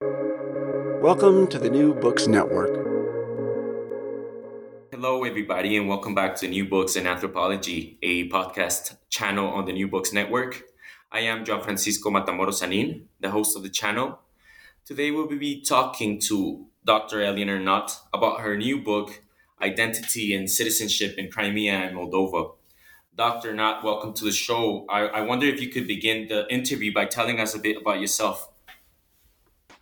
Welcome to the New Books Network. Hello, everybody, and welcome back to New Books in Anthropology, a podcast channel on the New Books Network. I am John Francisco Matamoros Sanin, the host of the channel. Today, we'll be talking to Dr. Eleanor Knott about her new book, Identity and Citizenship in Crimea and Moldova. Dr. Knott, welcome to the show. I, I wonder if you could begin the interview by telling us a bit about yourself.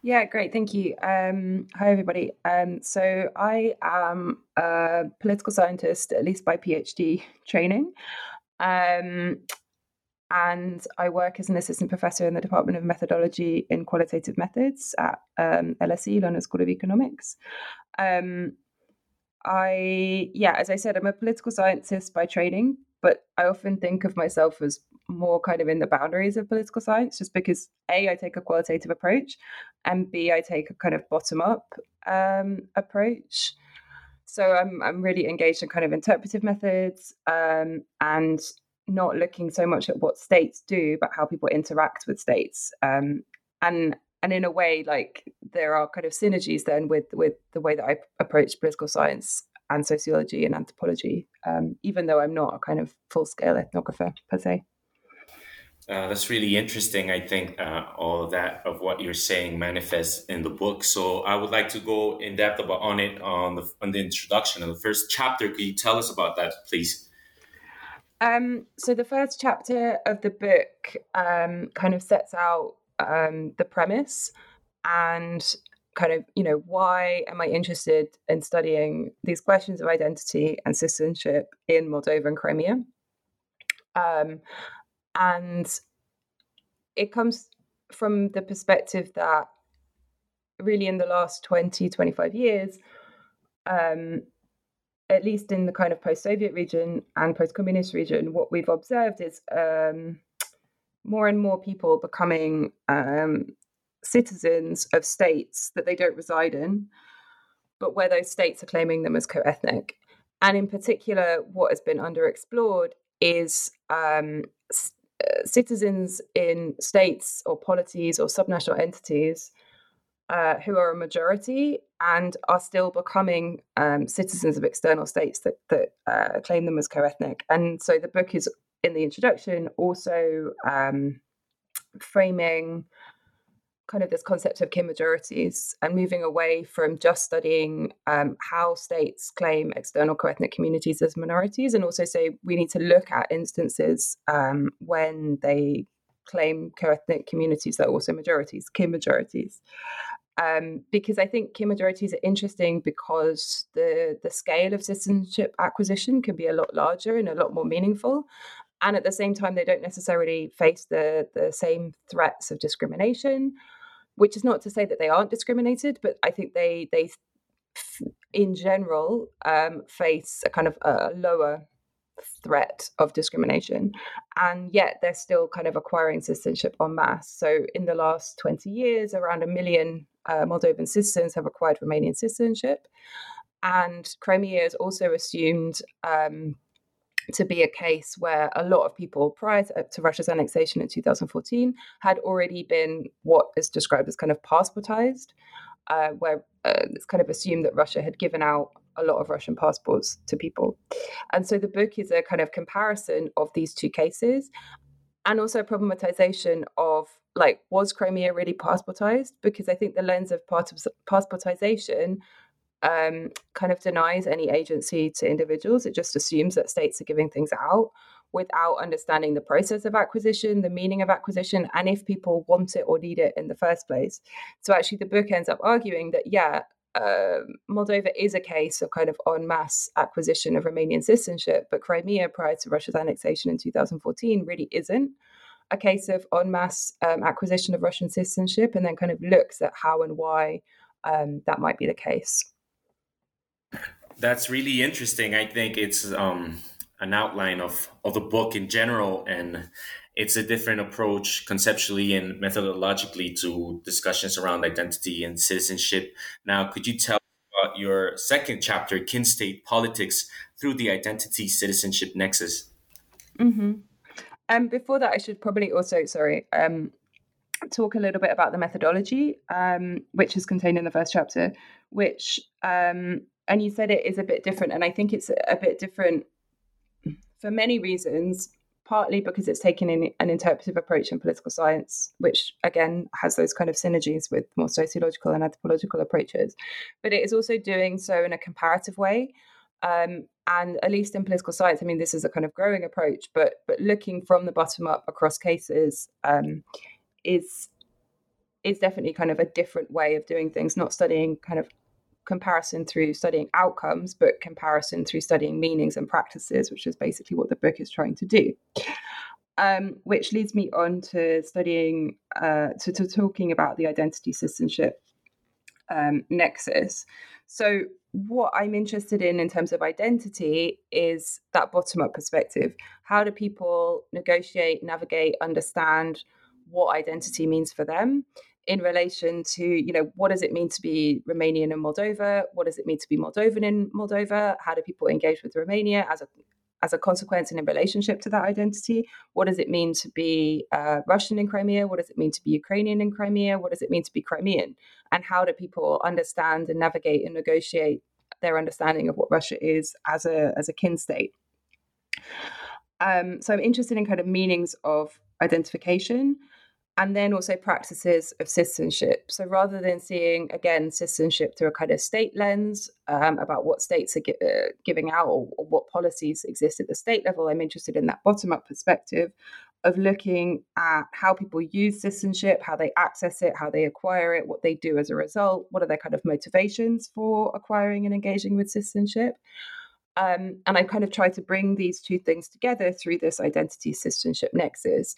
Yeah, great. Thank you. Um, hi, everybody. Um, so, I am a political scientist, at least by PhD training. Um, and I work as an assistant professor in the Department of Methodology in Qualitative Methods at um, LSE, London School of Economics. Um, I, yeah, as I said, I'm a political scientist by training, but I often think of myself as more kind of in the boundaries of political science, just because A, I take a qualitative approach, and B, I take a kind of bottom up um, approach. So I'm I'm really engaged in kind of interpretive methods um, and not looking so much at what states do, but how people interact with states. Um, and and in a way, like there are kind of synergies then with with the way that I approach political science and sociology and anthropology, um, even though I'm not a kind of full scale ethnographer per se. Uh, that's really interesting. I think uh, all of that of what you're saying manifests in the book. So I would like to go in depth about on it on the on the introduction of the first chapter. Could you tell us about that, please? Um, so the first chapter of the book um, kind of sets out um, the premise and kind of you know why am I interested in studying these questions of identity and citizenship in Moldova and Crimea. Um, and it comes from the perspective that really in the last 20 25 years um, at least in the kind of post-soviet region and post-communist region what we've observed is um, more and more people becoming um, citizens of states that they don't reside in but where those states are claiming them as co-ethnic. And in particular what has been underexplored is um, citizens in states or polities or subnational entities uh, who are a majority and are still becoming um, citizens of external states that, that uh, claim them as co-ethnic. And so the book is in the introduction also um, framing kind of this concept of kin majorities and moving away from just studying um, how states claim external co-ethnic communities as minorities and also say we need to look at instances um, when they claim co-ethnic communities that are also majorities kin majorities. Um, because I think kin majorities are interesting because the the scale of citizenship acquisition can be a lot larger and a lot more meaningful, and at the same time they don't necessarily face the the same threats of discrimination which is not to say that they aren't discriminated, but I think they they in general um, face a kind of a lower threat of discrimination. And yet they're still kind of acquiring citizenship en masse. So in the last 20 years around a million uh, moldovan citizens have acquired romanian citizenship. And crimea has also assumed um, to be a case where a lot of people prior to, to, Russia's annexation in 2014 had already been what is described as kind of passportized, uh, where uh, it's kind of assumed that Russia had given out a lot of Russian passports to people. And so the book is a kind of comparison of these two cases and also a problematization of like, was Crimea really passportized? Because I think the lens of part of passportization um, kind of denies any agency to individuals. It just assumes that states are giving things out without understanding the process of acquisition, the meaning of acquisition, and if people want it or need it in the first place. So actually, the book ends up arguing that, yeah, uh, Moldova is a case of kind of en masse acquisition of Romanian citizenship, but Crimea prior to Russia's annexation in 2014 really isn't. a case of en masse um, acquisition of Russian citizenship and then kind of looks at how and why um, that might be the case. That's really interesting. I think it's um, an outline of, of the book in general, and it's a different approach conceptually and methodologically to discussions around identity and citizenship. Now, could you tell about your second chapter, Kin State Politics through the Identity Citizenship Nexus? Mm-hmm. Um, before that, I should probably also, sorry, um, talk a little bit about the methodology, um, which is contained in the first chapter, which, um, and you said it is a bit different. And I think it's a bit different for many reasons, partly because it's taken in an interpretive approach in political science, which again has those kind of synergies with more sociological and anthropological approaches. But it is also doing so in a comparative way. Um, and at least in political science, I mean, this is a kind of growing approach, but but looking from the bottom up across cases um, is is definitely kind of a different way of doing things. Not studying kind of comparison through studying outcomes, but comparison through studying meanings and practices, which is basically what the book is trying to do. Um, which leads me on to studying, uh, to, to, talking about the identity citizenship um, nexus. So, what I'm interested in in terms of identity is that bottom up perspective. How do people negotiate, navigate, understand what identity means for them? In relation to you know what does it mean to be Romanian in Moldova? What does it mean to be Moldovan in Moldova? How do people engage with Romania as a as a consequence and in relationship to that identity? What does it mean to be uh, Russian in Crimea? What does it mean to be Ukrainian in Crimea? What does it mean to be Crimean? And how do people understand and navigate and negotiate their understanding of what Russia is as a as a kin state? Um, so I'm interested in kind of meanings of identification and then also practices of citizenship. So rather than seeing again citizenship through a kind of state lens um, about what states are gi- uh, giving out or, or, what policies exist at the state level, I'm interested in that bottom up perspective of looking at how people use citizenship, how they access it, how they acquire it, what they do as a result, what are their kind of motivations for acquiring and engaging with citizenship. Um, and I kind of try to bring these two things together through this identity citizenship nexus.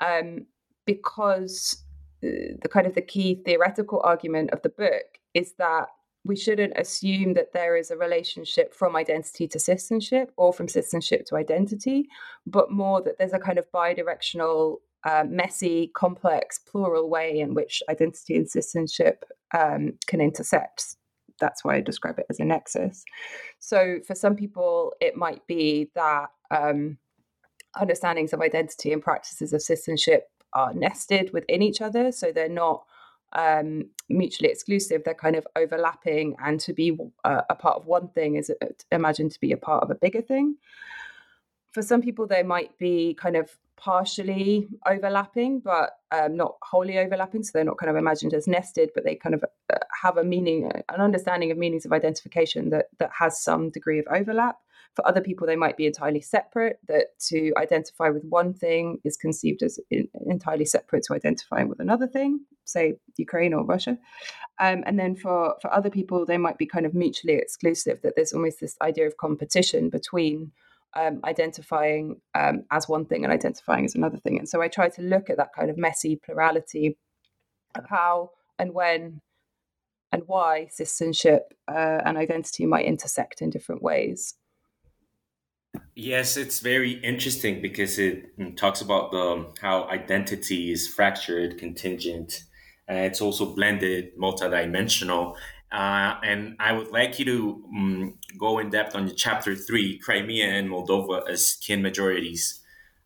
Um, because uh, the kind of the key theoretical argument of the book is that we shouldn't assume that there is a relationship from identity to citizenship or from citizenship to identity, but more that there's a kind of bidirectional, uh, messy, complex, plural way in which identity and citizenship um, can intersect. That's why I describe it as a nexus. So for some people, it might be that um, understandings of identity and practices of citizenship are nested within each other. So they're not um, mutually exclusive. They're kind of overlapping, and to be uh, a part of one thing is uh, imagined to be a part of a bigger thing. For some people, they might be kind of partially overlapping, but um, not wholly overlapping. So they're not kind of imagined as nested, but they kind of uh, have a meaning, an understanding of meanings of identification that that has some degree of overlap. For other people, they might be entirely separate, that to identify with one thing is conceived as in, entirely separate to identifying with another thing, say Ukraine or Russia. Um, and then for, for other people, they might be kind of mutually exclusive, that there's almost this idea of competition between um, identifying um, as one thing and identifying as another thing. And so I try to look at that kind of messy plurality of how and when and why citizenship uh, and identity might intersect in different ways. Yes, it's very interesting because it mm, talks about the how identity is fractured, contingent, and it's also blended, multidimensional. Uh, and I would like you to um, go in depth on chapter three, Crimea and Moldova as kin majorities.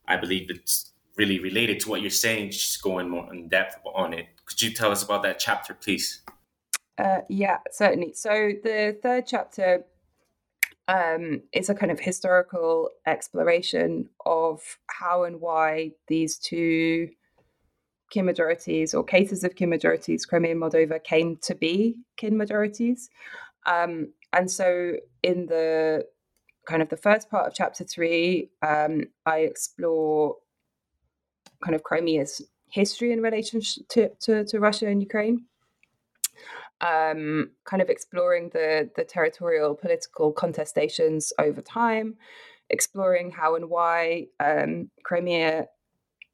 I believe it's really related to what you're saying. Just going more in depth on it. Could you tell us about that chapter, please? Uh, yeah, certainly. So the third chapter um, it's a kind of historical exploration of how and why these two kin majorities or cases of kin majorities, Crimea and Moldova, came to be kin majorities. Um, and so, in the kind of the first part of chapter three, um, I explore kind of Crimea's history in relation to, to, to Russia and Ukraine um, kind of exploring the the territorial political contestations over time, exploring how and why um, Crimea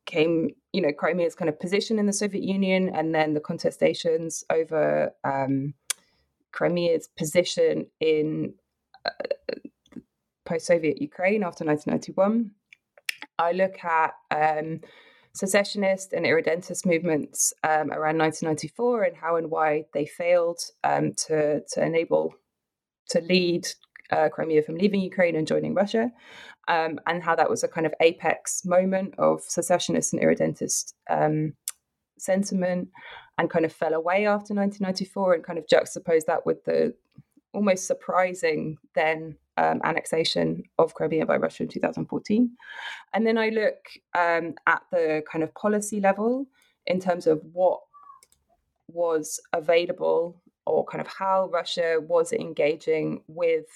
came, you know, Crimea's kind of position in the Soviet Union, and then the contestations over um, Crimea's position in uh, post-Soviet Ukraine after 1991. I look at um, secessionist and irredentist movements um, around 1994 and how and why they failed um, to to enable to lead uh, Crimea from leaving Ukraine and joining Russia, um, and how that was a kind of apex moment of secessionist and irredentist um, sentiment, and kind of fell away after 1994, and kind of juxtaposed that with the almost surprising then um, annexation of Crimea by Russia in 2014. And then I look um, at the kind of policy level in terms of what was available or kind of how Russia was engaging with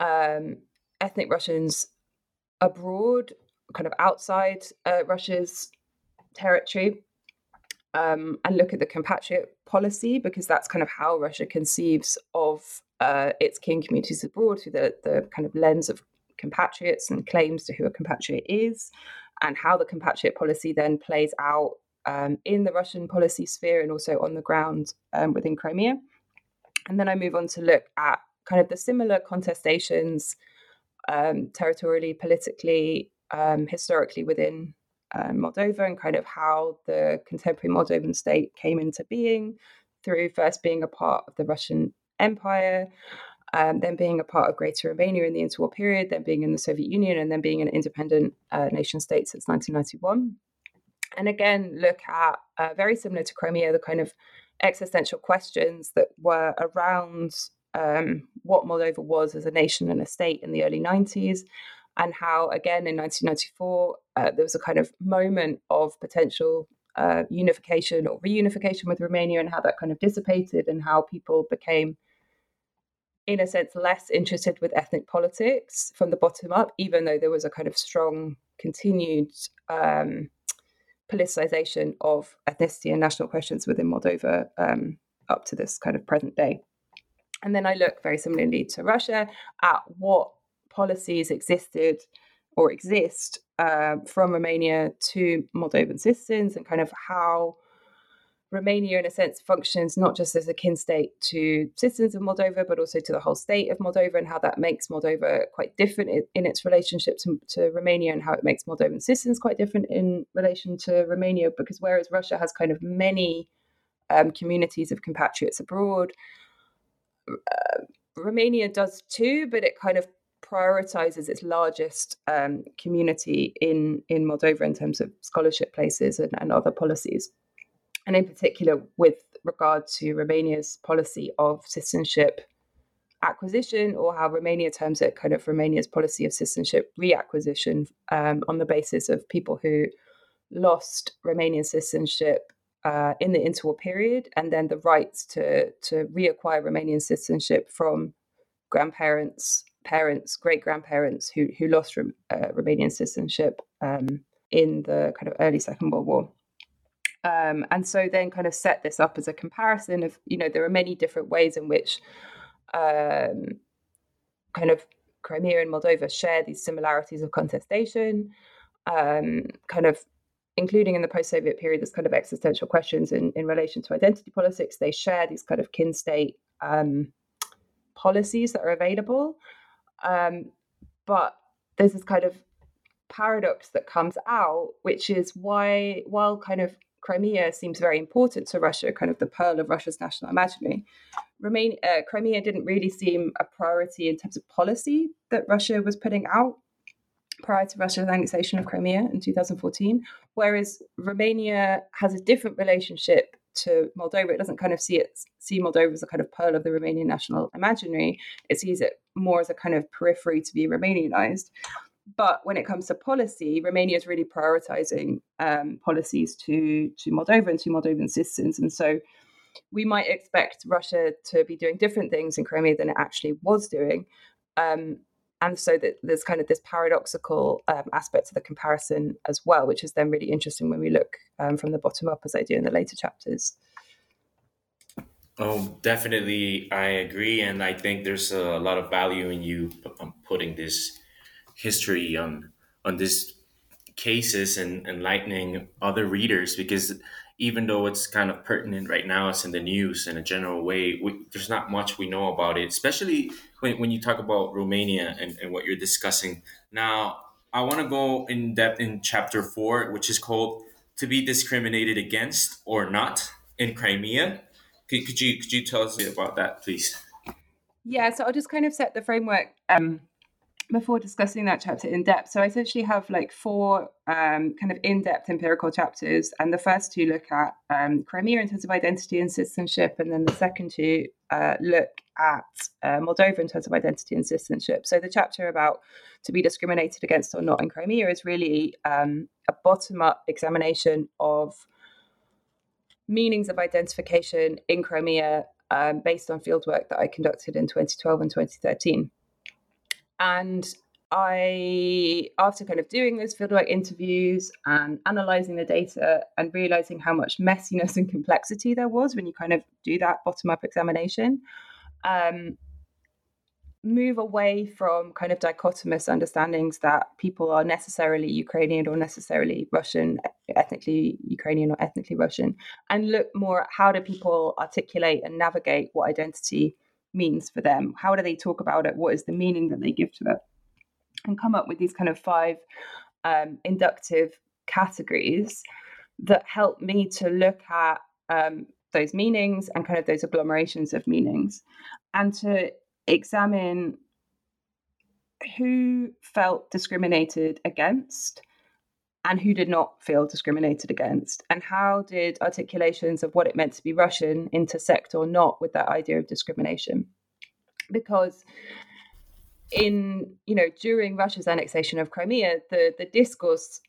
um, ethnic Russians abroad, kind of outside uh, Russia's territory. Um, and look at the compatriot policy because that's kind of how Russia conceives of uh, its kin communities abroad through the, the kind of lens of compatriots and claims to who a compatriot is, and how the compatriot policy then plays out um, in the Russian policy sphere and also on the ground um, within Crimea. And then I move on to look at kind of the similar contestations um, territorially, politically, um, historically within uh, Moldova and kind of how the contemporary Moldovan state came into being through first being a part of the Russian Empire, um, then being a part of Greater Romania in the interwar period, then being in the Soviet Union, and then being an independent uh, nation state since 1991. And again, look at uh, very similar to Crimea, the kind of existential questions that were around um, what Moldova was as a nation and a state in the early 90s, and how, again, in 1994, uh, there was a kind of moment of potential uh, unification or reunification with Romania, and how that kind of dissipated, and how people became, in a sense, less interested with ethnic politics from the bottom up, even though there was a kind of strong continued. Um, politicization of ethnicity and national questions within Moldova um, up to this kind of present day. And then I look very similarly to Russia at what policies existed or exist uh, from Romania to Moldovan citizens and kind of how Romania, in a sense, functions not just as a kin state to citizens of Moldova, but also to the whole state of Moldova, and how that makes Moldova quite different in, its relationship to, to, Romania, and how it makes Moldovan citizens quite different in relation to Romania. Because whereas Russia has kind of many um, communities of compatriots abroad, uh, Romania does too, but it kind of prioritizes its largest um, community in in Moldova in terms of scholarship places and, and other policies. And in particular with regard to Romania's policy of citizenship acquisition, or how Romania terms it, kind of Romania's policy of citizenship reacquisition um, on the basis of people who lost Romanian citizenship uh, in the interwar period, and then the rights to to reacquire Romanian citizenship from grandparents, parents, great grandparents who who lost uh, Romanian citizenship um, in the kind of early Second World War. Um, and so then kind of set this up as a comparison of, you know, there are many different ways in which um, kind of Crimea and Moldova share these similarities of contestation, um, kind of including in the post-Soviet period, this kind of existential questions in, in relation to identity politics. They share these kind of kin state um, policies that are available. Um, but there's this kind of paradox that comes out, which is why, while kind of Crimea seems very important to Russia, kind of the pearl of Russia's national imaginary. Romania, uh, Crimea didn't really seem a priority in terms of policy that Russia was putting out prior to Russia's annexation of Crimea in 2014, whereas Romania has a different relationship to Moldova. It doesn't kind of see it see Moldova as a kind of pearl of the Romanian national imaginary. It sees it more as a kind of periphery to be Romanianized. But when it comes to policy, Romania is really prioritizing um, policies to to Moldova and to Moldovan citizens, and so we might expect Russia to be doing different things in Crimea than it actually was doing. Um, and so that there's kind of this paradoxical um, aspect to the comparison as well, which is then really interesting when we look um, from the bottom up, as I do in the later chapters. Oh, definitely, I agree, and I think there's a lot of value in you um, putting this history on on this cases and enlightening other readers because even though it's kind of pertinent right now, it's in the news in a general way. We, there's not much we know about it, especially when, when you talk about Romania and, and what you're discussing. Now, I want to go in depth in chapter four, which is called "To Be Discriminated Against or Not in Crimea." Could, could you could you tell us about that, please? Yeah, so I'll just kind of set the framework um, before discussing that chapter in depth. So I essentially have like four um, kind of in-depth empirical chapters, and the first two look at um, Crimea in terms of identity and citizenship, and then the second two uh, look at uh, Moldova in terms of identity and citizenship. So the chapter about to be discriminated against or not in Crimea is really um, a bottom-up examination of meanings of identification in Crimea um, based on fieldwork that I conducted in 2012 and 2013. And I, after kind of doing those fieldwork interviews and analyzing the data and realizing how much messiness and complexity there was when you kind of do that bottom up examination, um, move away from kind of dichotomous understandings that people are necessarily Ukrainian or necessarily Russian, ethnically Ukrainian or ethnically Russian, and look more at how do people articulate and navigate what identity means for them? How do they talk about it? What is the meaning that they give to it? And come up with these kind of five um, inductive categories that help me to look at um, those meanings and kind of those agglomerations of meanings and to examine who felt discriminated against and who did not feel discriminated against and how did articulations of what it meant to be russian intersect or not with that idea of discrimination? Because in you know during russia's annexation of crimea the the discourse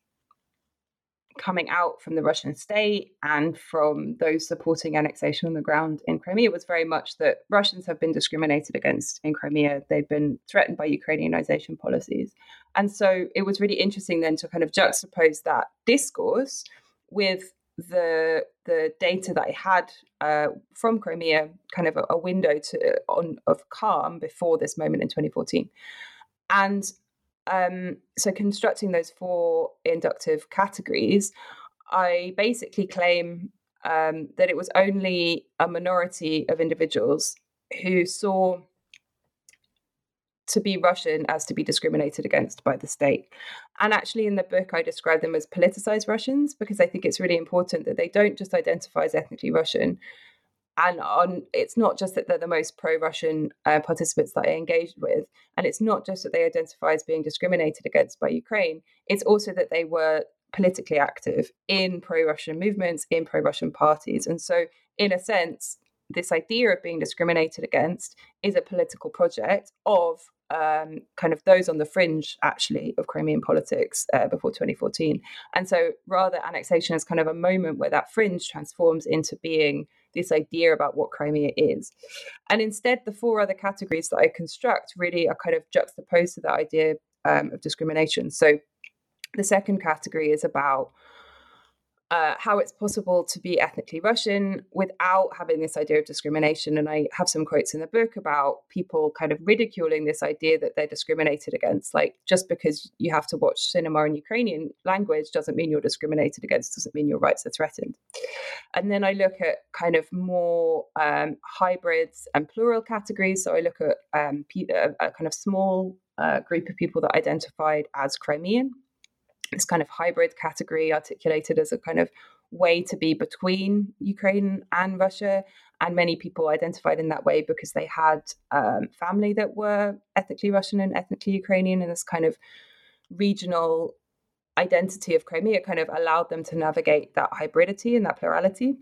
coming out from the Russian state and from those supporting annexation on the ground in Crimea was very much that Russians have been discriminated against in Crimea. They've been threatened by Ukrainianization policies. And so it was really interesting then to kind of juxtapose that discourse with the the data that I had uh, from Crimea, kind of a, a window to on of calm before this moment in 2014. And um, so constructing those four inductive categories, I basically claim um, that it was only a minority of individuals who saw to be Russian as to be discriminated against by the state. And actually, in the book, I describe them as politicized Russians because I think it's really important that they don't just identify as ethnically Russian, and on it's not just that they're the most pro-russian uh, participants that i engaged with and it's not just that they identify as being discriminated against by ukraine it's also that they were politically active in pro-russian movements in pro-russian parties and so in a sense this idea of being discriminated against is a political project of um, kind of those on the fringe, actually, of Crimean politics uh, before 2014. And so, rather, annexation is kind of a moment where that fringe transforms into being this idea about what Crimea is. And instead, the four other categories that I construct really are kind of juxtaposed to the idea um, of discrimination. So, the second category is about uh, how it's possible to be ethnically Russian without having this idea of discrimination. And I have some quotes in the book about people kind of ridiculing this idea that they're discriminated against. Like, just because you have to watch cinema in Ukrainian language doesn't mean you're discriminated against, doesn't mean your rights are threatened. And then I look at kind of more um, hybrids and plural categories. So I look at um, a, a, kind of small uh, group of people that identified as Crimean this kind of hybrid category articulated as a kind of way to be between Ukraine and Russia. And many people identified in that way because they had um, family that were ethnically Russian and ethnically Ukrainian, and this kind of regional identity of Crimea kind of allowed them to navigate that hybridity and that plurality.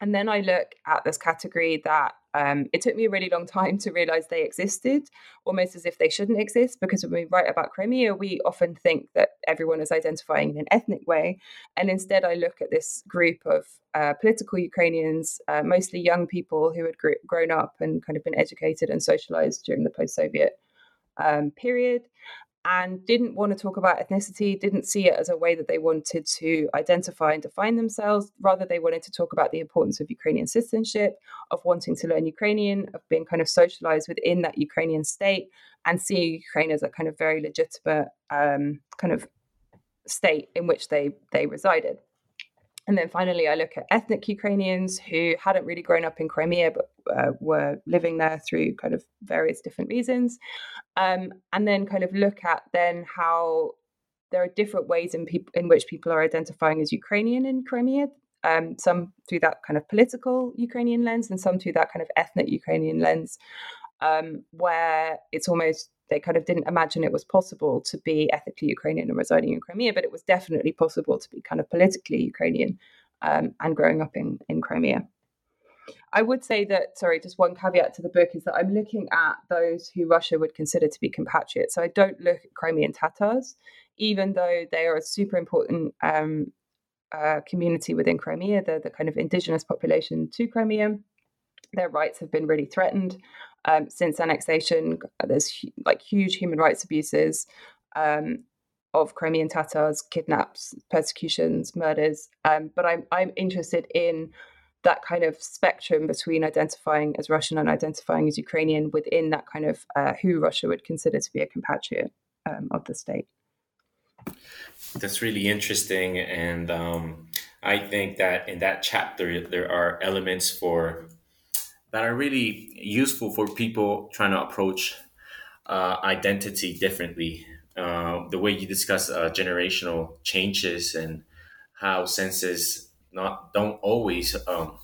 And then I look at this category that um, it took me a really long time to realize they existed, almost as if they shouldn't exist, because when we write about Crimea, we often think that everyone is identifying in an ethnic way. And instead, I look at this group of uh, political Ukrainians, uh, mostly young people who had gr- grown up and kind of been educated and socialized during the post Soviet um, period and didn't want to talk about ethnicity, didn't see it as a way that they wanted to identify and define themselves. Rather, they wanted to talk about the importance of Ukrainian citizenship, of wanting to learn Ukrainian, of being kind of socialized within that Ukrainian state, and seeing Ukraine as a kind of very legitimate um, kind of state in which they they resided. And then finally, I look at ethnic Ukrainians who hadn't really grown up in Crimea but uh, were living there through kind of various different reasons. Um, and then kind of look at then how there are different ways in, peop- in which people are identifying as Ukrainian in Crimea. Um, some through that kind of political Ukrainian lens, and some through that kind of ethnic Ukrainian lens, um, where it's almost they kind of didn't imagine it was possible to be ethnically Ukrainian and residing in Crimea, but it was definitely possible to be kind of politically Ukrainian um, and growing up in, in Crimea. I would say that, sorry, just one caveat to the book is that I'm looking at those who Russia would consider to be compatriots. So I don't look at Crimean Tatars, even though they are a super important um, uh, community within Crimea. They're the kind of indigenous population to Crimea. Their rights have been really threatened um, since annexation. There's like huge human rights abuses um, of Crimean Tatars, kidnaps, persecutions, murders. Um, but I'm I'm interested in that kind of spectrum between identifying as Russian and identifying as Ukrainian within that kind of uh, who Russia would consider to be a compatriot um, of the state. That's really interesting, and um, I think that in that chapter there are elements for that are really useful for people trying to approach uh, identity differently. Uh, the way you discuss uh, generational changes and how senses not don't always um,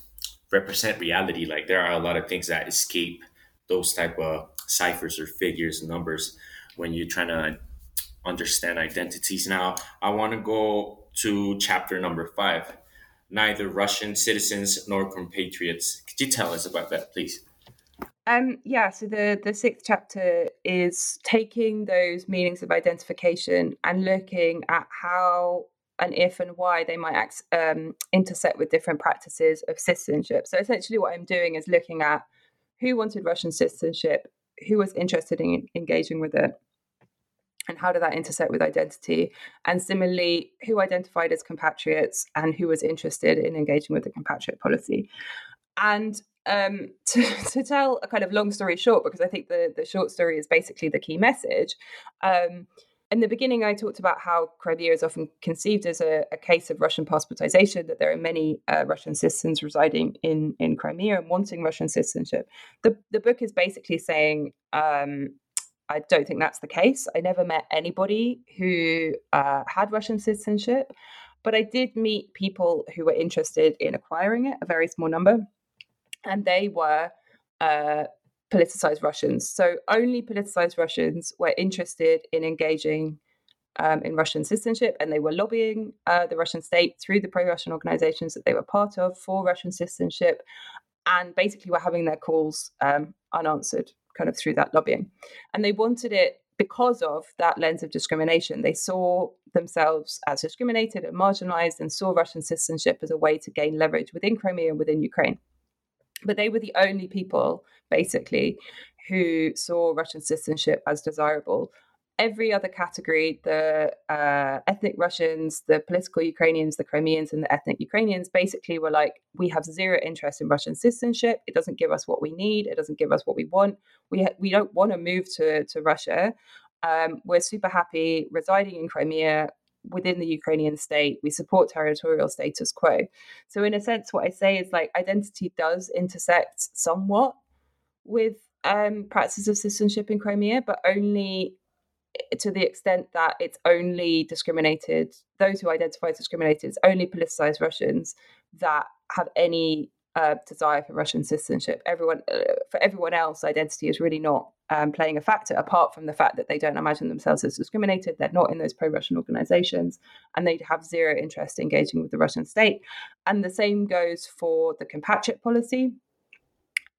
represent reality. Like there are a lot of things that escape those type of ciphers or figures numbers when you're trying to understand identities. Now, I want to go to chapter number five neither Russian citizens nor compatriots. Could you tell us about that, please? Um, yeah, so the, the sixth chapter is taking those meanings of identification and looking at how and if and why they might um, intersect with different practices of citizenship. So essentially, what I'm doing is looking at who wanted Russian citizenship, who was interested in engaging with it, and how did that intersect with identity? And similarly, who identified as compatriots and who was interested in engaging with the compatriot policy? And um, to, to, tell a kind of long story short, because I think the, the short story is basically the key message. Um, in the beginning, I talked about how Crimea is often conceived as a, a case of Russian passportization, that there are many uh, Russian citizens residing in, in Crimea and wanting Russian citizenship. The, the book is basically saying um, I don't think that's the case. I never met anybody who uh, had Russian citizenship, but I did meet people who were interested in acquiring it, a very small number, and they were uh, politicized Russians. So only politicized Russians were interested in engaging um, in Russian citizenship, and they were lobbying uh, the Russian state through the pro-Russian organizations that they were part of for Russian citizenship, and basically were having their calls um, unanswered kind of through that lobbying. And they wanted it because of that lens of discrimination. They saw themselves as discriminated and marginalized and saw Russian citizenship as a way to gain leverage within Crimea and within Ukraine. But they were the only people, basically, who saw Russian citizenship as desirable every other category the uh, ethnic Russians, the political Ukrainians, the Crimeans, and the ethnic Ukrainians basically were like, we have zero interest in Russian citizenship. It doesn't give us what we need. It doesn't give us what we want. We ha- we don't want to move to to Russia. Um, we're super happy residing in Crimea within the Ukrainian state. We support territorial status quo. So in a sense, what I say is like identity does intersect somewhat with um, practices of citizenship in Crimea, but only to the extent that it's only discriminated those who identify as discriminated it's only politicized russians that have any uh, desire for russian citizenship. Everyone uh, for everyone else identity is really not um, playing a factor apart from the fact that they don't imagine themselves as discriminated they're not in those pro-russian organizations and they have zero interest in engaging with the russian state. And the same goes for the compatriot policy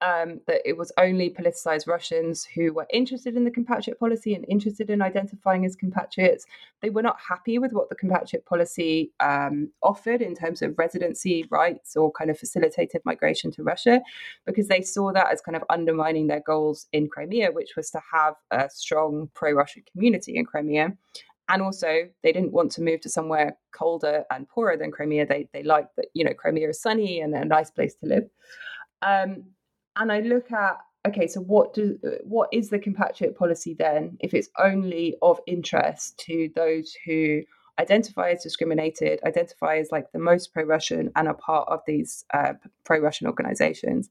um, that it was only politicized Russians who were interested in the compatriot policy and interested in identifying as compatriots. They were not happy with what the compatriot policy um, offered in terms of residency rights or kind of facilitated migration to Russia, because they saw that as kind of undermining their goals in Crimea, which was to have a strong pro Russian community in Crimea. And also, they didn't want to move to somewhere colder and poorer than Crimea. They they liked that you know Crimea is sunny and a nice place to live. Um, and I look at okay, so what do what is the compatriot policy then if it's only of interest to those who identify as discriminated, identify as like the most pro Russian, and are part of these uh, pro Russian organizations.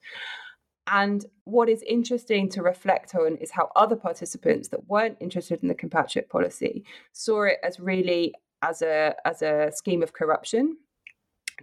And what is interesting to reflect on is how other participants that weren't interested in the compatriot policy saw it as really as a as a scheme of corruption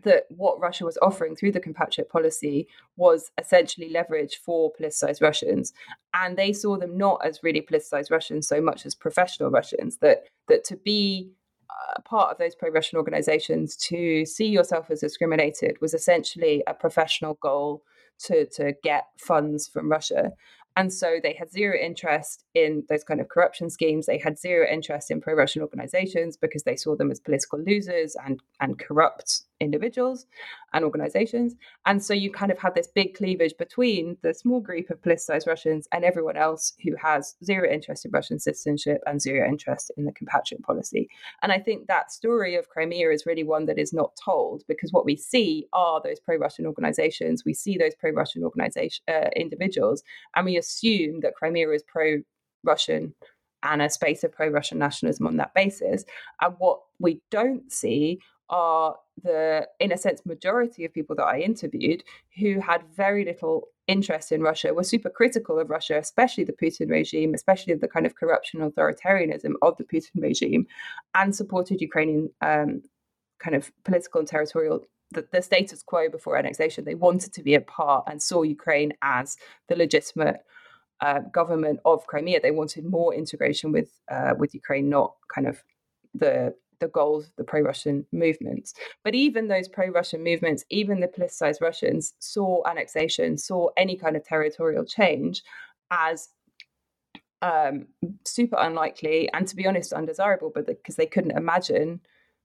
that what Russia was offering through the compatriot policy was essentially leverage for politicized Russians. And they saw them not as really politicized Russians so much as professional Russians, that that to be uh, part of those pro-Russian organizations, to see yourself as discriminated was essentially a professional goal to, to get funds from Russia. And so they had zero interest in those kind of corruption schemes. They had zero interest in pro Russian organizations because they saw them as political losers and, and corrupt individuals and organizations. And so you kind of had this big cleavage between the small group of politicized Russians and everyone else who has zero interest in Russian citizenship and zero interest in the compatriot policy. And I think that story of Crimea is really one that is not told because what we see are those pro Russian organizations, we see those pro Russian organization uh, individuals, and we assume that Crimea is pro Russian and a space of pro Russian nationalism on that basis. And what we don't see are the, in a sense, majority of people that I interviewed who had very little interest in Russia, were super critical of Russia, especially the Putin regime, especially the kind of corruption authoritarianism of the Putin regime, and supported Ukrainian um, kind of political and territorial. The, the status quo before annexation, they wanted to be a part and saw Ukraine as the legitimate uh, government of Crimea. They wanted more integration with uh, with Ukraine, not kind of the the goals of the pro-Russian movements. But even those pro-Russian movements, even the politicized Russians, saw annexation, saw any kind of territorial change as um, super unlikely and, to be honest, undesirable. But because they couldn't imagine,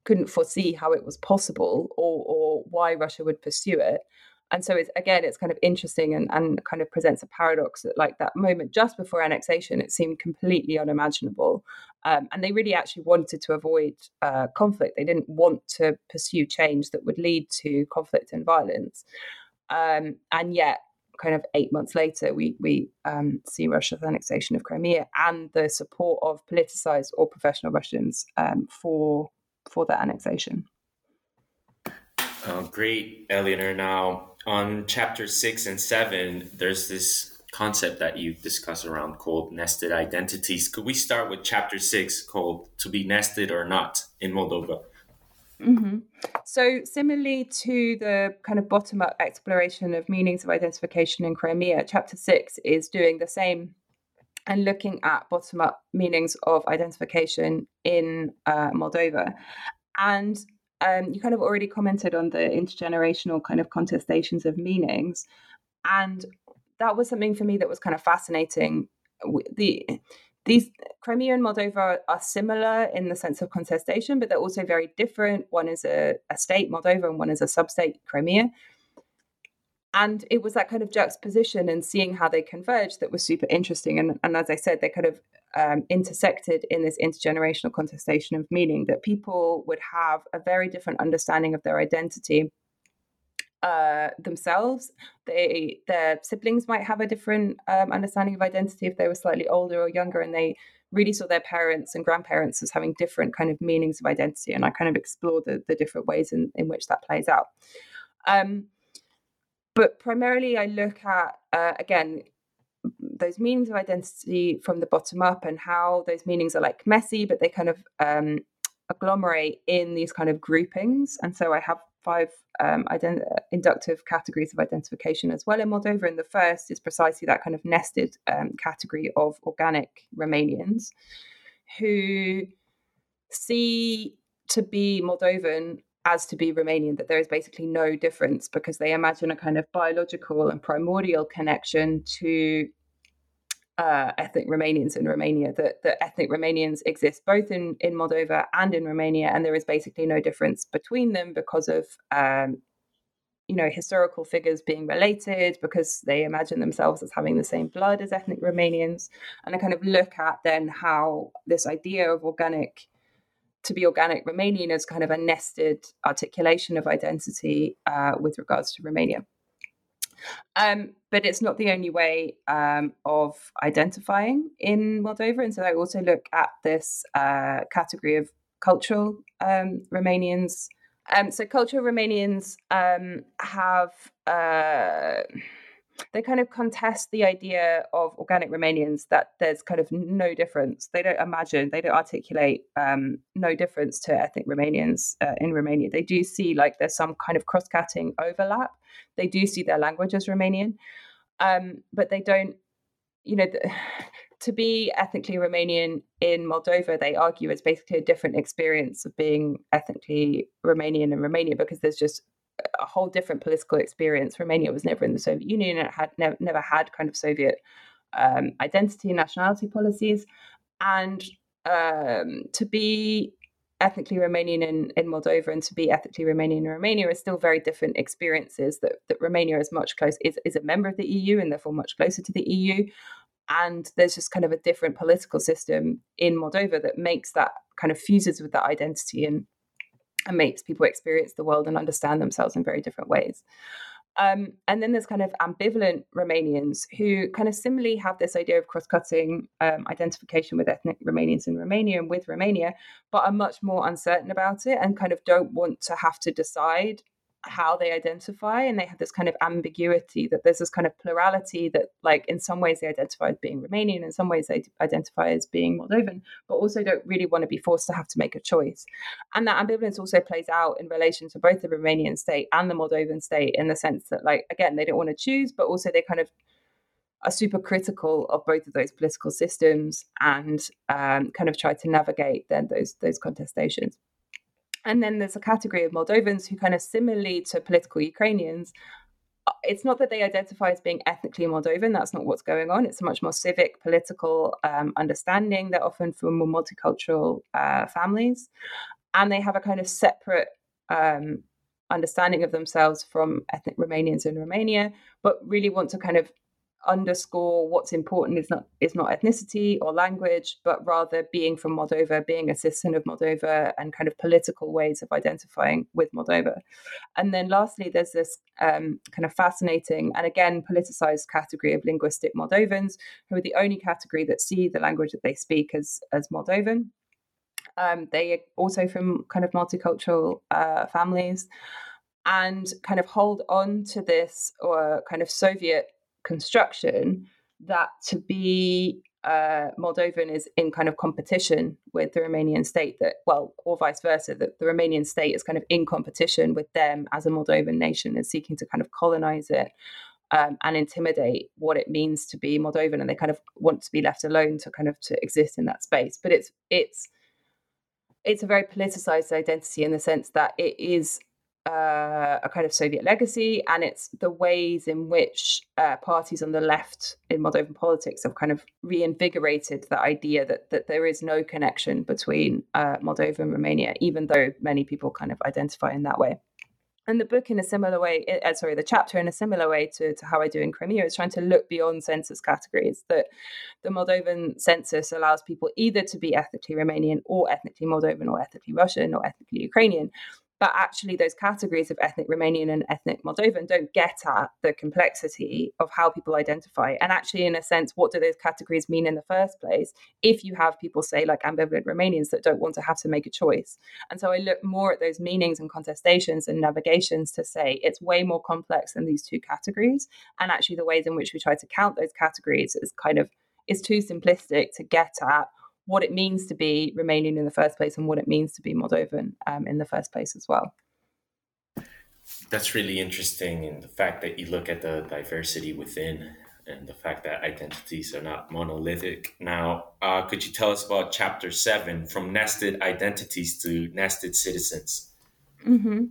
couldn't foresee how it was possible or or why Russia would pursue it and so it's again it's kind of interesting and, and kind of presents a paradox that like that moment just before annexation it seemed completely unimaginable. Um, and they really actually wanted to avoid uh, conflict. They didn't want to pursue change that would lead to conflict and violence. Um, and yet kind of eight months later we we um, see russia's annexation of crimea and the support of politicized or professional russians um, for for that annexation Oh, great, Eleanor. Now, on chapter six and seven, there's this concept that you discuss around called nested identities. Could we start with chapter six called To Be Nested or Not in Moldova? Mm-hmm. So, similarly to the kind of bottom up exploration of meanings of identification in Crimea, chapter six is doing the same and looking at bottom up meanings of identification in uh, Moldova. And um, you kind of already commented on the intergenerational kind of contestations of meanings. And that was something for me that was kind of fascinating. The these Crimea and Moldova are similar in the sense of contestation, but they're also very different. One is a, a state, Moldova, and one is a sub-state, Crimea. And it was that kind of juxtaposition and seeing how they converged that was super interesting. And, and as I said, they kind of um, intersected in this intergenerational contestation of meaning that people would have a very different understanding of their identity uh, themselves. They their siblings might have a different um, understanding of identity if they were slightly older or younger, and they really saw their parents and grandparents as having different kind of meanings of identity. And I kind of explore the, the different ways in, in which that plays out. Um, but primarily, I look at uh, again those meanings of identity from the bottom up and how those meanings are like messy, but they kind of um, agglomerate in these kind of groupings. And so I have five um, ident- inductive categories of identification as well in Moldova. And the first is precisely that kind of nested um, category of organic Romanians who see to be Moldovan as to be Romanian, that there is basically no difference because they imagine a kind of biological and primordial connection to uh, ethnic Romanians in Romania, that, that ethnic Romanians exist both in, in Moldova and in Romania, and there is basically no difference between them because of um, you know historical figures being related because they imagine themselves as having the same blood as ethnic Romanians, and I kind of look at then how this idea of organic to be organic Romanian as kind of a nested articulation of identity uh, with regards to Romania. Um, but it's not the only way um, of identifying in Moldova. And so I also look at this uh, category of cultural um, Romanians. Um, so cultural Romanians um, have uh, they kind of contest the idea of organic Romanians that there's kind of no difference. They don't imagine, they don't articulate um, no difference to ethnic Romanians uh, in Romania. They do see like there's some kind of cross cutting overlap. They do see their language as Romanian, um, but they don't, you know, the, to be ethnically Romanian in Moldova, they argue it's basically a different experience of being ethnically Romanian in Romania because there's just a whole different political experience. Romania was never in the Soviet Union; it had never never had kind of Soviet um, identity and nationality policies, and um, to be ethnically Romanian in, in Moldova and to be ethnically Romanian in Romania are still very different experiences. That that Romania is much close is is a member of the EU and therefore much closer to the EU. And there's just kind of a different political system in Moldova that makes that kind of fuses with that identity and and makes people experience the world and understand themselves in very different ways. Um, and then there's kind of ambivalent Romanians who kind of similarly have this idea of cross cutting um, identification with ethnic Romanians in Romania and with Romania, but are much more uncertain about it and kind of don't want to have to decide how they identify and they have this kind of ambiguity that there's this kind of plurality that like in some ways they identify as being romanian in some ways they identify as being moldovan but also don't really want to be forced to have to make a choice. And that ambivalence also plays out in relation to both the romanian state and the moldovan state in the sense that like again they don't want to choose but also they kind of are super critical of both of those political systems and um, kind of try to navigate then those those contestations and then there's a category of Moldovans who kind of similarly to political Ukrainians, uh, it's not that they identify as being ethnically Moldovan. That's not what's going on. It's a much more civic, political um, understanding. They're often from more multicultural uh, families, and they have a kind of separate um, understanding of themselves from ethnic Romanians in Romania, but really want to kind of underscore what's important is not is not ethnicity or language, but rather being from Moldova, being a citizen of Moldova, and kind of political ways of identifying with Moldova. And then lastly, there's this um, kind of fascinating and again politicized category of linguistic Moldovans, who are the only category that see the language that they speak as as Moldovan. Um, they are also from kind of multicultural uh, families and kind of hold on to this or kind of Soviet construction that to be uh, Moldovan is in kind of competition with the Romanian state, that, well, or vice versa, that the Romanian state is kind of in competition with them as a Moldovan nation and seeking to kind of colonize it um, and intimidate what it means to be Moldovan. And they kind of want to be left alone to kind of to exist in that space. But it's, it's, it's a very politicized identity in the sense that it is uh, a kind of Soviet legacy, and it's the ways in which uh, parties on the left in Moldovan politics have kind of reinvigorated the idea that that there is no connection between uh, Moldova and Romania, even though many people kind of identify in that way. And the book, in a similar way, uh, sorry, the chapter in a similar way to, to how I do in Crimea, is trying to look beyond census categories. That the Moldovan census allows people either to be ethnically Romanian or ethnically Moldovan or ethnically Russian or ethnically Ukrainian, but actually those categories of ethnic Romanian and ethnic Moldovan don't get at the complexity of how people identify. And actually, in a sense, what do those categories mean in the first place if you have people say like ambivalent Romanians that don't want to have to make a choice? And so I look more at those meanings and contestations and navigations to say it's way more complex than these two categories. And actually the ways in which we try to count those categories is kind of is too simplistic to get at what it means to be Romanian in the first place and what it means to be Moldovan um, in the first place as well. That's really interesting, in the fact that you look at the diversity within and the fact that identities are not monolithic. Now, uh, could you tell us about chapter seven from nested identities to nested citizens? Mm-hmm.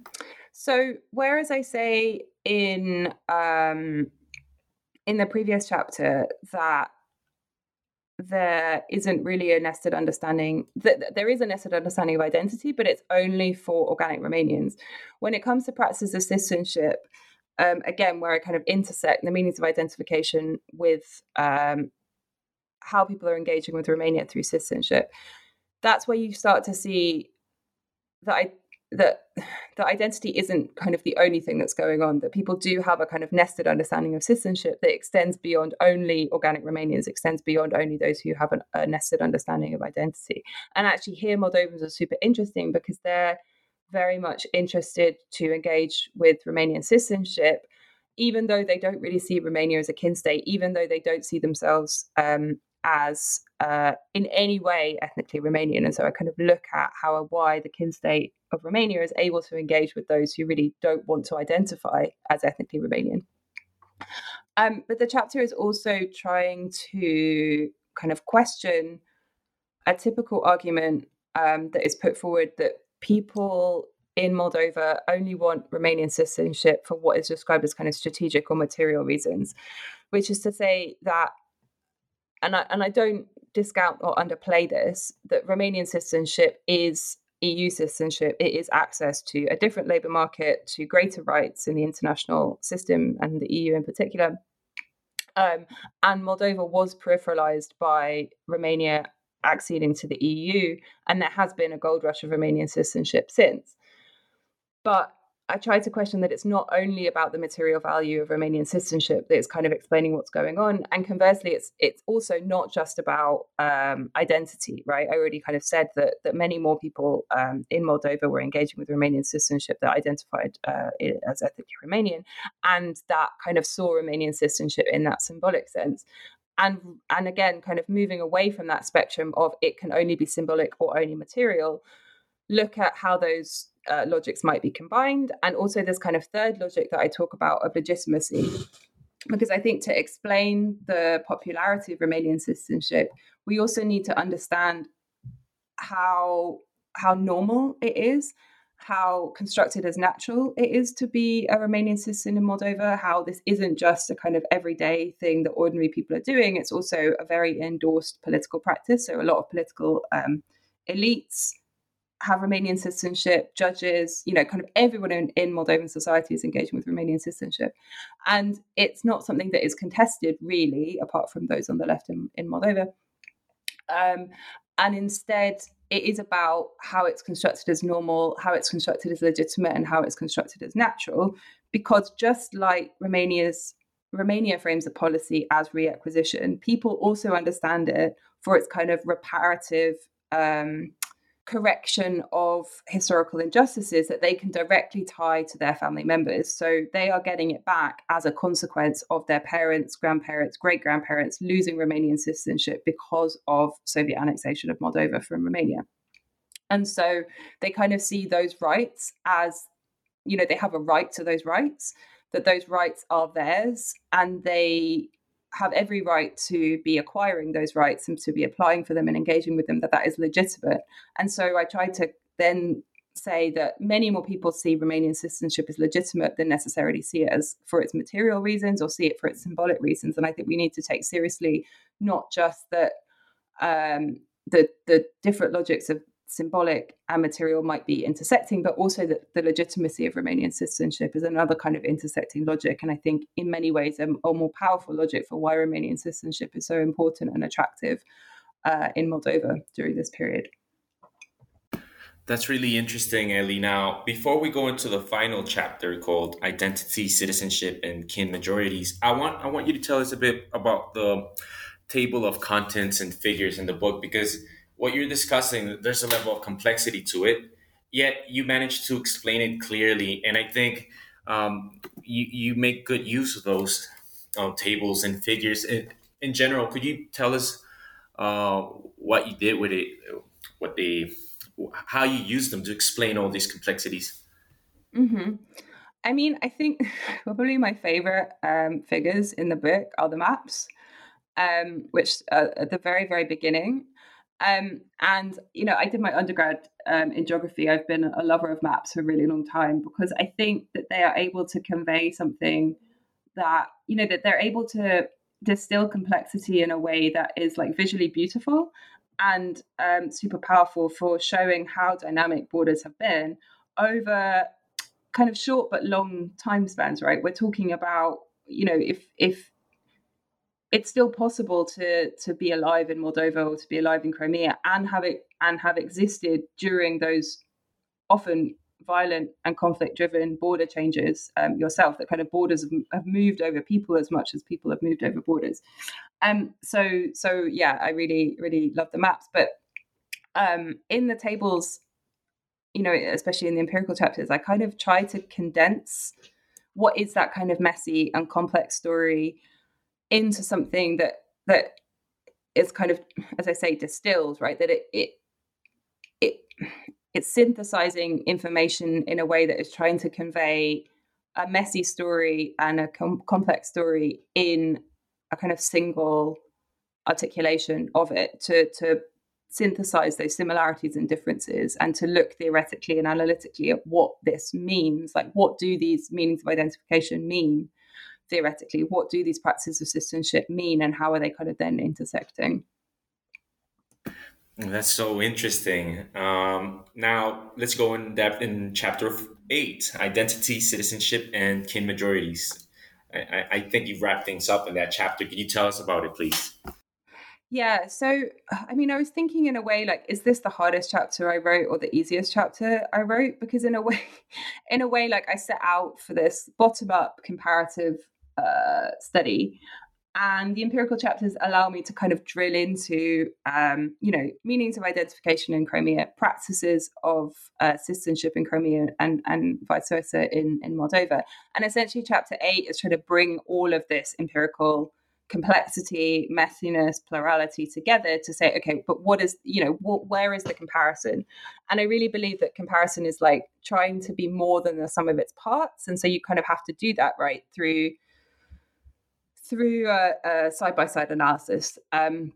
So, whereas I say in um, in the previous chapter that there isn't really a nested understanding that there is a nested understanding of identity, but it's only for organic Romanians. When it comes to practices of citizenship, um, again, where I kind of intersect the meanings of identification with um, how people are engaging with Romania through citizenship, that's where you start to see that I, that that identity isn't kind of the only thing that's going on that people do have a kind of nested understanding of citizenship that extends beyond only organic romanians extends beyond only those who have an, a nested understanding of identity. And actually here moldovans are super interesting because they're very much interested to engage with romanian citizenship even though they don't really see romania as a kin state even though they don't see themselves um, as uh, in any way ethnically Romanian. And so I kind of look at how and why the kin state of Romania is able to engage with those who really don't want to identify as ethnically Romanian. Um, but the chapter is also trying to kind of question a typical argument um, that is put forward that people in Moldova only want Romanian citizenship for what is described as kind of strategic or material reasons, which is to say that and I and I don't discount or underplay this that Romanian citizenship is EU citizenship. It is access to a different labour market, to greater rights in the international system and the EU in particular. Um, and Moldova was peripheralized by Romania acceding to the EU, and there has been a gold rush of Romanian citizenship since. But I try to question that it's not only about the material value of Romanian citizenship that is kind of explaining what's going on, and conversely, it's it's also not just about um, identity, right? I already kind of said that that many more people um, in Moldova were engaging with Romanian citizenship that identified uh, as ethnically Romanian, and that kind of saw Romanian citizenship in that symbolic sense. And and again, kind of moving away from that spectrum of it can only be symbolic or only material, look at how those uh, logics might be combined. And also, this kind of third logic that I talk about of legitimacy. Because I think to explain the popularity of Romanian citizenship, we also need to understand how how normal it is, how constructed as natural it is to be a Romanian citizen in Moldova, how this isn't just a kind of everyday thing that ordinary people are doing. It's also a very endorsed political practice. So a lot of political um, elites have Romanian citizenship, judges, you know, kind of everyone in, in Moldovan society is engaging with Romanian citizenship. And it's not something that is contested really, apart from those on the left in, in Moldova. Um, and instead, it is about how it's constructed as normal, how it's constructed as legitimate, and how it's constructed as natural. Because just like Romania's Romania frames a policy as reacquisition, people also understand it for its kind of reparative um, correction of historical injustices that they can directly tie to their family members. So they are getting it back as a consequence of their parents, grandparents, great grandparents losing Romanian citizenship because of Soviet annexation of Moldova from Romania. And so they kind of see those rights as, you know, they have a right to those rights, that those rights are theirs, and they have every right to be acquiring those rights and to be applying for them and engaging with them that that is legitimate. And so i try to then say that many more people see romanian citizenship as legitimate than necessarily see it as for its material reasons or see it for its symbolic reasons. And i think we need to take seriously not just that um, the the different logics of symbolic and material might be intersecting, but also that the legitimacy of Romanian citizenship is another kind of intersecting logic. And I think in many ways a, a more powerful logic for why Romanian citizenship is so important and attractive uh, in Moldova during this period. That's really interesting, Ellie. Now, before we go into the final chapter called Identity, Citizenship, and Kin Majorities, I want I want you to tell us a bit about the table of contents and figures in the book because what you're discussing, there's a level of complexity to it, yet you manage to explain it clearly. And I think um, you, you make good use of those uh, tables and figures. In, in, general, could you tell us uh, what you did with it, what they, how you used them to explain all these complexities? Mm-hmm. I mean, I think probably my favorite um, figures in the book are the maps, um, which uh, at the very, very beginning um, and you know, I did my undergrad um, in geography. I've been a lover of maps for a really long time because I think that they are able to convey something that you know that they're able to distill complexity in a way that is like visually beautiful and um, super powerful for showing how dynamic borders have been over kind of short but long time spans. Right? We're talking about you know if if it's still possible to to be alive in Moldova or to be alive in Crimea and have it and have existed during those often violent and conflict driven border changes um, yourself that kind of borders have, have, moved over people as much as people have moved over borders. Um so so yeah i really really love the maps but um in the tables you know especially in the empirical chapters i kind of try to condense what is that kind of messy and complex story into something that that is kind of as i say distilled right? That it it it it's synthesizing information in a way that is trying to convey a messy story and a com- complex story in a kind of single articulation of it to to synthesize those similarities and differences and to look theoretically and analytically at what this means. Like what do these meanings of identification mean theoretically what do these practices of citizenship mean and how are they kind of then intersecting that's so interesting. Um, now let's go in depth in chapter eight: identity, citizenship, and kin majorities. I, I think you wrapped things up in that chapter. Can you tell us about it, please? Yeah. So, I mean, I was thinking in a way like, is this the hardest chapter I wrote or the easiest chapter I wrote? Because in a way, in a way, like I set out for this bottom up comparative uh, study. And the empirical chapters allow me to kind of drill into um, you know meanings of identification in crimea practices of uh, citizenship in crimea and, and vice versa in, in moldova. And essentially chapter 8 is trying to bring all of this empirical complexity messiness plurality together to say okay but what is you know what, where is the comparison? And i really believe that comparison is like trying to be more than the sum of its parts. And so you kind of have to do that right through through a side by side analysis. Um,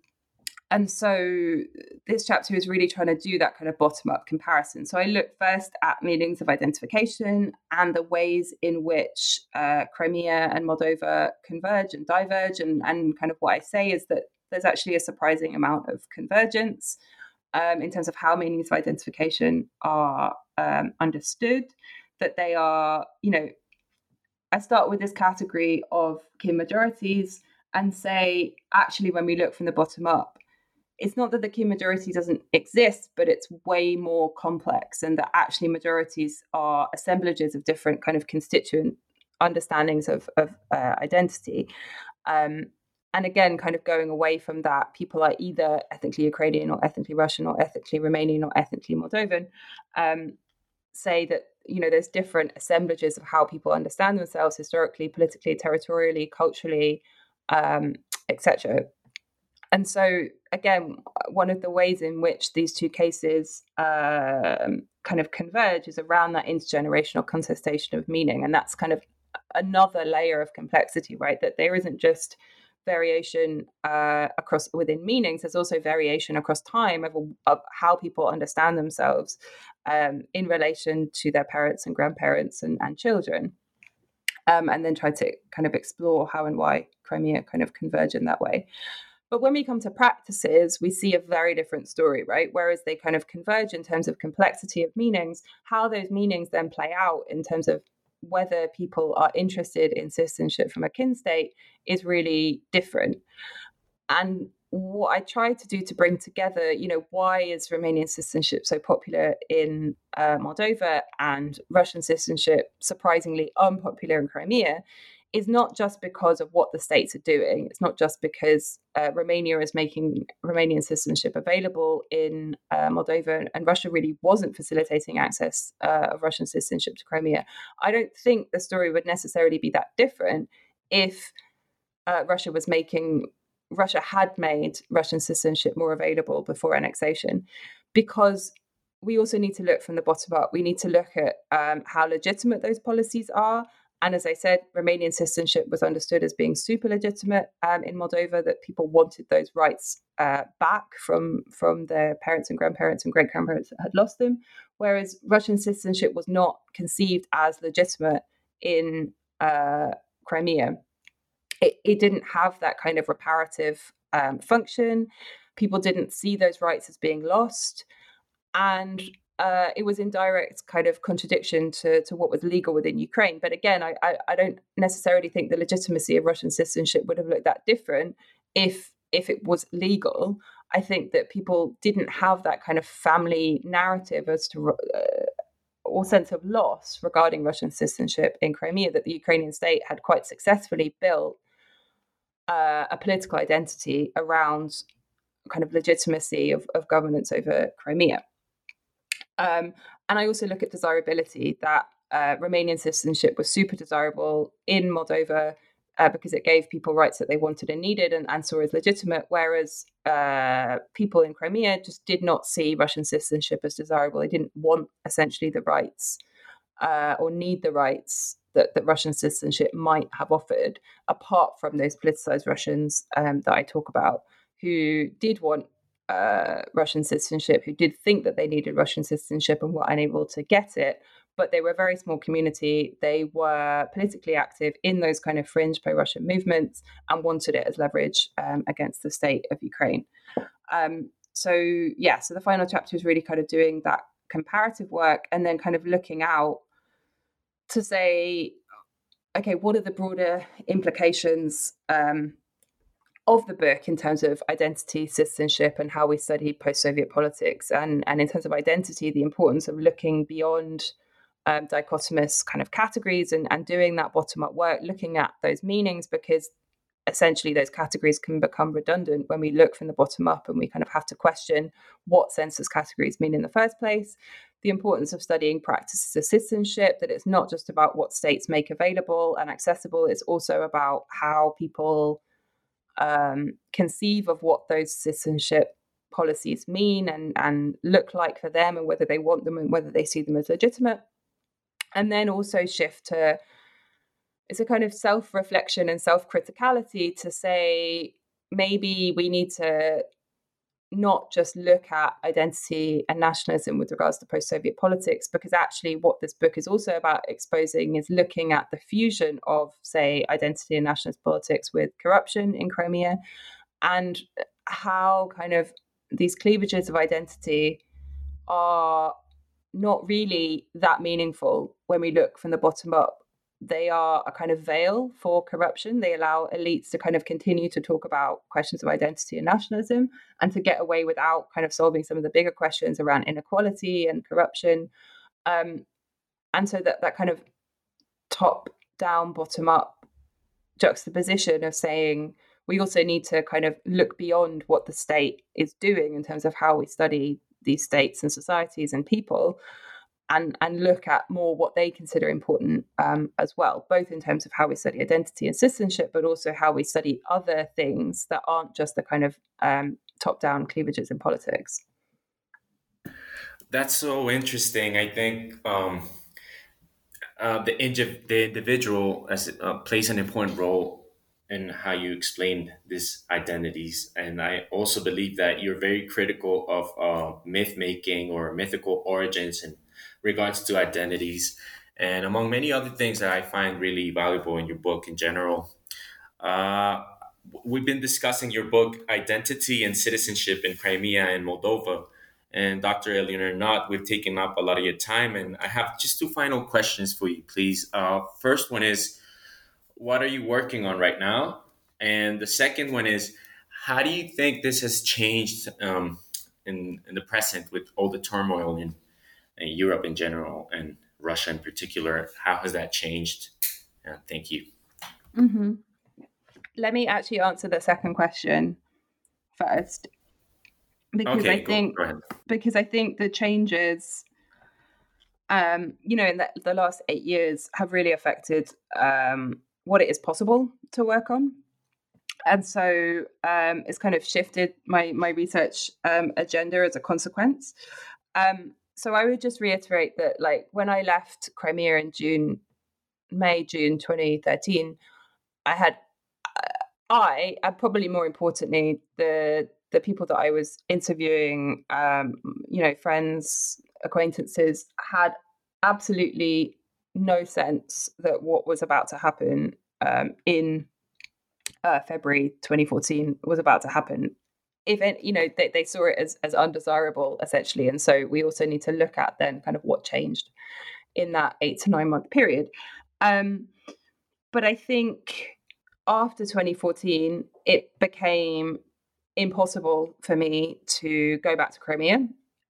and so this chapter is really trying to do that kind of bottom up comparison. So I look first at meanings of identification and the ways in which uh, Crimea and Moldova converge and diverge. And, and kind of what I say is that there's actually a surprising amount of convergence um, in terms of how meanings of identification are um, understood, that they are, you know, I start with this category of kin majorities and say, actually, when we look from the bottom up, it's not that the kin majority doesn't exist, but it's way more complex, and that actually majorities are assemblages of different kind of constituent understandings of, of uh, identity. Um, and again, kind of going away from that, people are either ethnically Ukrainian or ethnically Russian or ethnically Romanian or ethnically Moldovan. Um, say that you know there's different assemblages of how people understand themselves historically politically territorially culturally um, etc and so again one of the ways in which these two cases um, kind of converge is around that intergenerational contestation of meaning and that's kind of another layer of complexity right that there isn't just variation uh, across within meanings. There's also variation across time of, of how people understand themselves um, in relation to their parents and grandparents and, and children. Um, and then try to kind of explore how and why Crimea kind of converge in that way. But when we come to practices, we see a very different story, right? Whereas they kind of converge in terms of complexity of meanings, how those meanings then play out in terms of whether people are interested in citizenship from a kin state is really different. And what I tried to do to bring together, you know, why is Romanian citizenship so popular in uh, Moldova and Russian citizenship surprisingly unpopular in Crimea, is not just because of what the states are doing. It's not just because uh, Romania is making Romanian citizenship available in uh, Moldova and Russia really wasn't facilitating access uh, of Russian citizenship to Crimea. I don't think the story would necessarily be that different if uh, Russia was making Russia had made Russian citizenship more available before annexation, because we also need to look from the bottom up. We need to look at um, how legitimate those policies are and as I said, Romanian citizenship was understood as being super legitimate um, in Moldova, that people wanted those rights uh, back from, from their parents and grandparents and great grandparents that had lost them. Whereas Russian citizenship was not conceived as legitimate in uh, Crimea. It, it, didn't have that kind of reparative um, function. People didn't see those rights as being lost. And uh, it was in direct kind of contradiction to, to what was legal within Ukraine. But again, I, I, I, don't necessarily think the legitimacy of Russian citizenship would have looked that different if if it was legal. I think that people didn't have that kind of family narrative as to uh, or sense of loss regarding Russian citizenship in Crimea that the Ukrainian state had quite successfully built uh, a political identity around kind of legitimacy of, of governance over Crimea. Um, and I also look at desirability that uh, Romanian citizenship was super desirable in Moldova uh, because it gave people rights that they wanted and needed and, and saw as legitimate, whereas uh, people in Crimea just did not see Russian citizenship as desirable. They didn't want essentially the rights uh, or need the rights that, that Russian citizenship might have offered, apart from those politicized Russians um, that I talk about who did want uh, Russian citizenship, who did think that they needed Russian citizenship and were unable to get it. But they were a very small community. They were politically active in those kind of fringe pro Russian movements and wanted it as leverage um, against the state of Ukraine. Um, so, yeah, so the final chapter is really kind of doing that comparative work and then kind of looking out to say, okay, what are the broader implications um, of the book in terms of identity, citizenship, and how we study post-Soviet politics, and and in terms of identity, the importance of looking beyond um, dichotomous kind of categories and and doing that bottom-up work, looking at those meanings, because essentially those categories can become redundant when we look from the bottom up and we kind of have to question what census categories mean in the first place the importance of studying practices of citizenship that it's not just about what states make available and accessible it's also about how people um, conceive of what those citizenship policies mean and, and look like for them and whether they want them and whether they see them as legitimate. And then also shift to it's a kind of self reflection and self criticality to say maybe we need to not just look at identity and nationalism with regards to post Soviet politics, because actually, what this book is also about exposing is looking at the fusion of, say, identity and nationalist politics with corruption in Crimea and how kind of these cleavages of identity are not really that meaningful when we look from the bottom up they are a kind of veil for corruption. They allow elites to kind of continue to talk about questions of identity and nationalism and to get away without kind of solving some of the bigger questions around inequality and corruption. Um, and so that, that kind of top down, bottom up juxtaposition of saying we also need to kind of look beyond what the state is doing in terms of how we study these states and societies and people and and look at more what they consider important um, as well, both in terms of how we study identity and citizenship, but also how we study other things that aren't just the kind of um, top-down cleavages in politics. That's so interesting. I think um, uh, the, the individual as, uh, plays an important role in how you explain these identities. And I also believe that you're very critical of uh, myth making or mythical origins and regards to identities, and among many other things that I find really valuable in your book in general. Uh, we've been discussing your book, Identity and Citizenship in Crimea and Moldova. And Dr. Eleanor Knott, we've taken up a lot of your time, and I have just two final questions for you, please. Uh, first one is, what are you working on right now? And the second one is, how do you think this has changed um, in, in the present with all the turmoil in and Europe in general and Russia in particular. How has that changed? Uh, thank you. Mm-hmm. Let me actually answer the second question first, because okay, I think because I think the changes, um, you know, in the, the last eight years have really affected um, what it is possible to work on and so um, it's kind of shifted my my research um, agenda as a consequence. Um, so I would just reiterate that, like, when I left Crimea in June, May, June 2013, I had, uh, I, and probably more importantly, the the people that I was interviewing, um, you know, friends, acquaintances, had absolutely no sense that what was about to happen um, in uh, February 2014 was about to happen if you know they, they saw it as, as undesirable essentially. And so we also need to look at then kind of what changed in that eight to nine month period. Um, but i think after 2014 it became impossible for me to go back to crimea.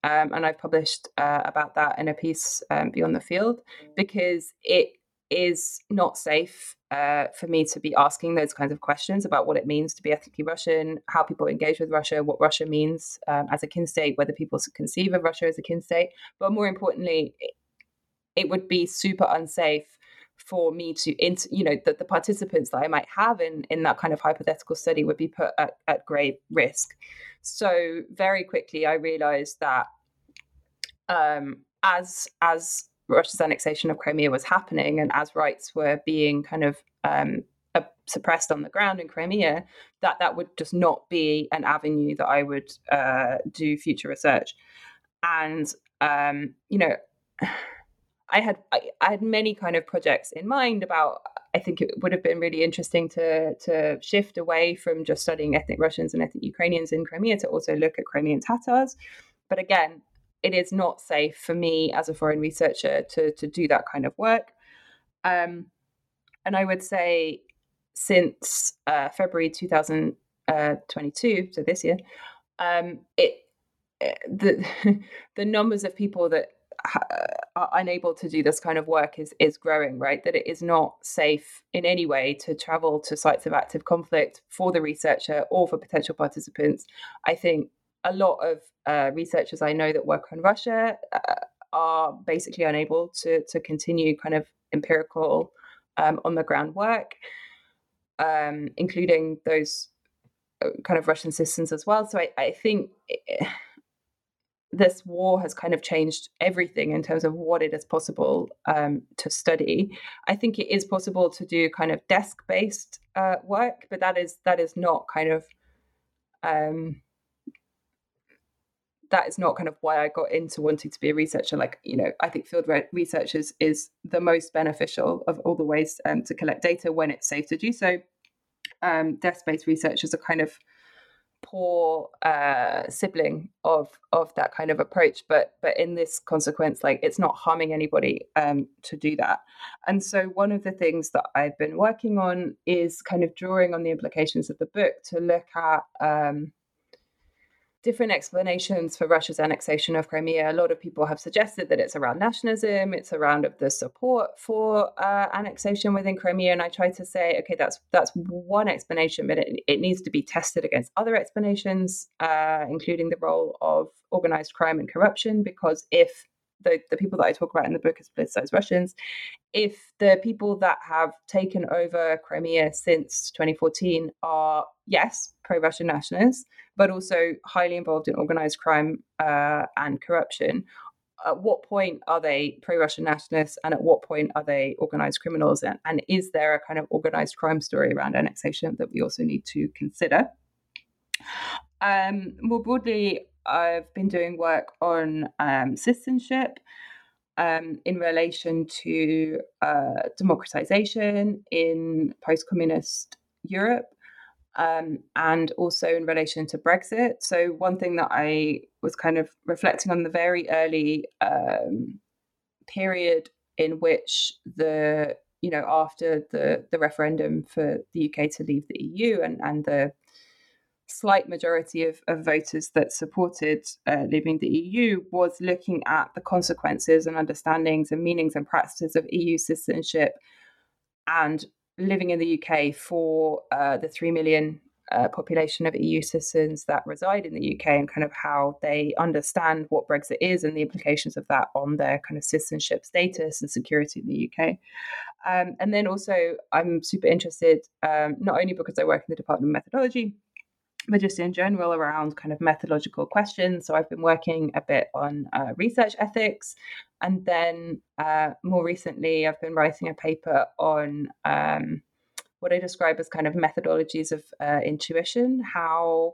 Um, and I've published uh, about that in a piece um, beyond the field because it is not safe uh, for me to be asking those kinds of questions about what it means to be ethnically Russian, how people engage with Russia, what Russia means um, as a kin state, whether people conceive of Russia as a kin state. But more importantly, it would be super unsafe for me to, you know, that the participants that I might have in in that kind of hypothetical study would be put at, at grave risk. So very quickly, I realized that um, as as Russia's annexation of Crimea was happening, and as rights were being kind of um, uh, suppressed on the ground in Crimea, that that would just not be an avenue that I would uh, do future research. And um, you know, I had I, I, had many kind of projects in mind about. I think it would have been really interesting to to shift away from just studying ethnic Russians and ethnic Ukrainians in Crimea to also look at Crimean Tatars. But again, it is not safe for me as a foreign researcher to to do that kind of work. Um, and I would say since uh, February 2022, so this year, um, it eh, the the numbers of people that are unable to do this kind of work is is growing right that it is not safe in any way to travel to sites of active conflict for the researcher or for potential participants i think a lot of uh, researchers I know that work on Russia uh, are basically unable to to continue kind of empirical um, on the ground work, um, including those uh, kind of Russian citizens as well. So I, I think. It, this war has kind of changed everything in terms of what it is possible um, to study. I think it is possible to do kind of desk-based uh, work, but that is that is not kind of um, that is not kind of why I got into wanting to be a researcher. Like, you know, I think field re- research is, is the most beneficial of all the ways um, to collect data when it's safe to do so. Um, desk-based research is a kind of poor uh, sibling of of that kind of approach, but but in this consequence, like it's not harming anybody um, to do that. And so, one of the things that I've been working on is kind of drawing on the implications of the book to look at. Um, different explanations for Russia's annexation of Crimea. A lot of people have suggested that it's around nationalism, it's around the support for uh, annexation within Crimea. And I try to say, okay, that's that's one explanation, but it, it needs to be tested against other explanations, uh, including the role of organized crime and corruption. Because if the, the people that I talk about in the book as politicized Russians, if the people that have taken over Crimea since 2014 are, yes, pro Russian nationalists, but also highly involved in organized crime uh, and corruption, at what point are they pro Russian nationalists and at what point are they organized criminals? And, and is there a kind of organized crime story around annexation that we also need to consider? Um, more broadly, I've been doing work on um, citizenship um, in relation to uh, democratization in post communist Europe. Um, and also in relation to Brexit. So, one thing that I was kind of reflecting on the very early um, period in which the, you know, after the, the referendum for the UK to leave the EU and, and the slight majority of, of voters that supported uh, leaving the EU was looking at the consequences and understandings and meanings and practices of EU citizenship and living in the UK for uh, the 3 million uh, population of EU citizens that reside in the UK and kind of how they understand what Brexit is and the implications of that on their kind of citizenship status and security in the UK. Um, and then also, I'm super interested, um, not only because I work in the Department of Methodology, but just in general around kind of methodological questions. So I've been working a bit on uh, research ethics. And then uh, more recently, I've been writing a paper on um, what I describe as kind of methodologies of uh, intuition, how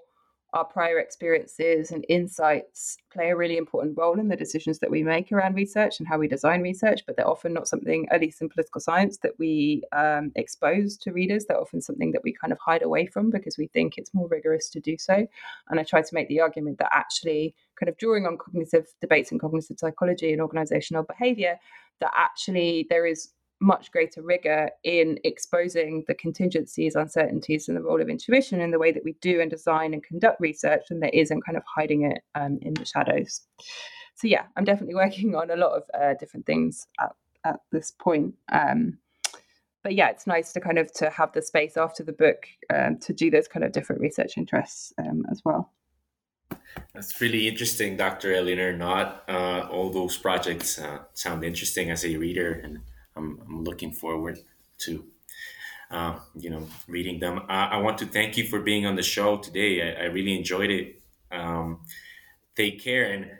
our prior experiences and insights play a really important role in the decisions that we make around research and how we design research, but they're often not something, at least in political science, that we um, expose to readers. They're often something that we kind of hide away from because we think it's more rigorous to do so. And I try to make the argument that actually, kind of drawing on cognitive debates in cognitive psychology and organizational behavior, that actually there is much greater rigor in exposing the contingencies, uncertainties, and the role of intuition in the way that we do and design and conduct research than there is in kind of hiding it um, in the shadows. So, yeah, I'm definitely working on a lot of uh, different things at, at this point. Um, but yeah, it's nice to kind of to have the space after the book um, to do those kind of different research interests um, as well. That's really interesting, Dr. Eleanor Knott Uh, all those projects uh, sound interesting as a reader, and I'm, I'm looking forward to uh, you know reading them. I, I, want to thank you for being on the show today. I, I really enjoyed it. Um, take care, and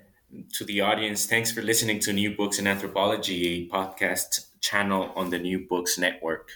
to the audience, thanks for listening to New Books in Anthropology, a podcast channel on the New Books Network.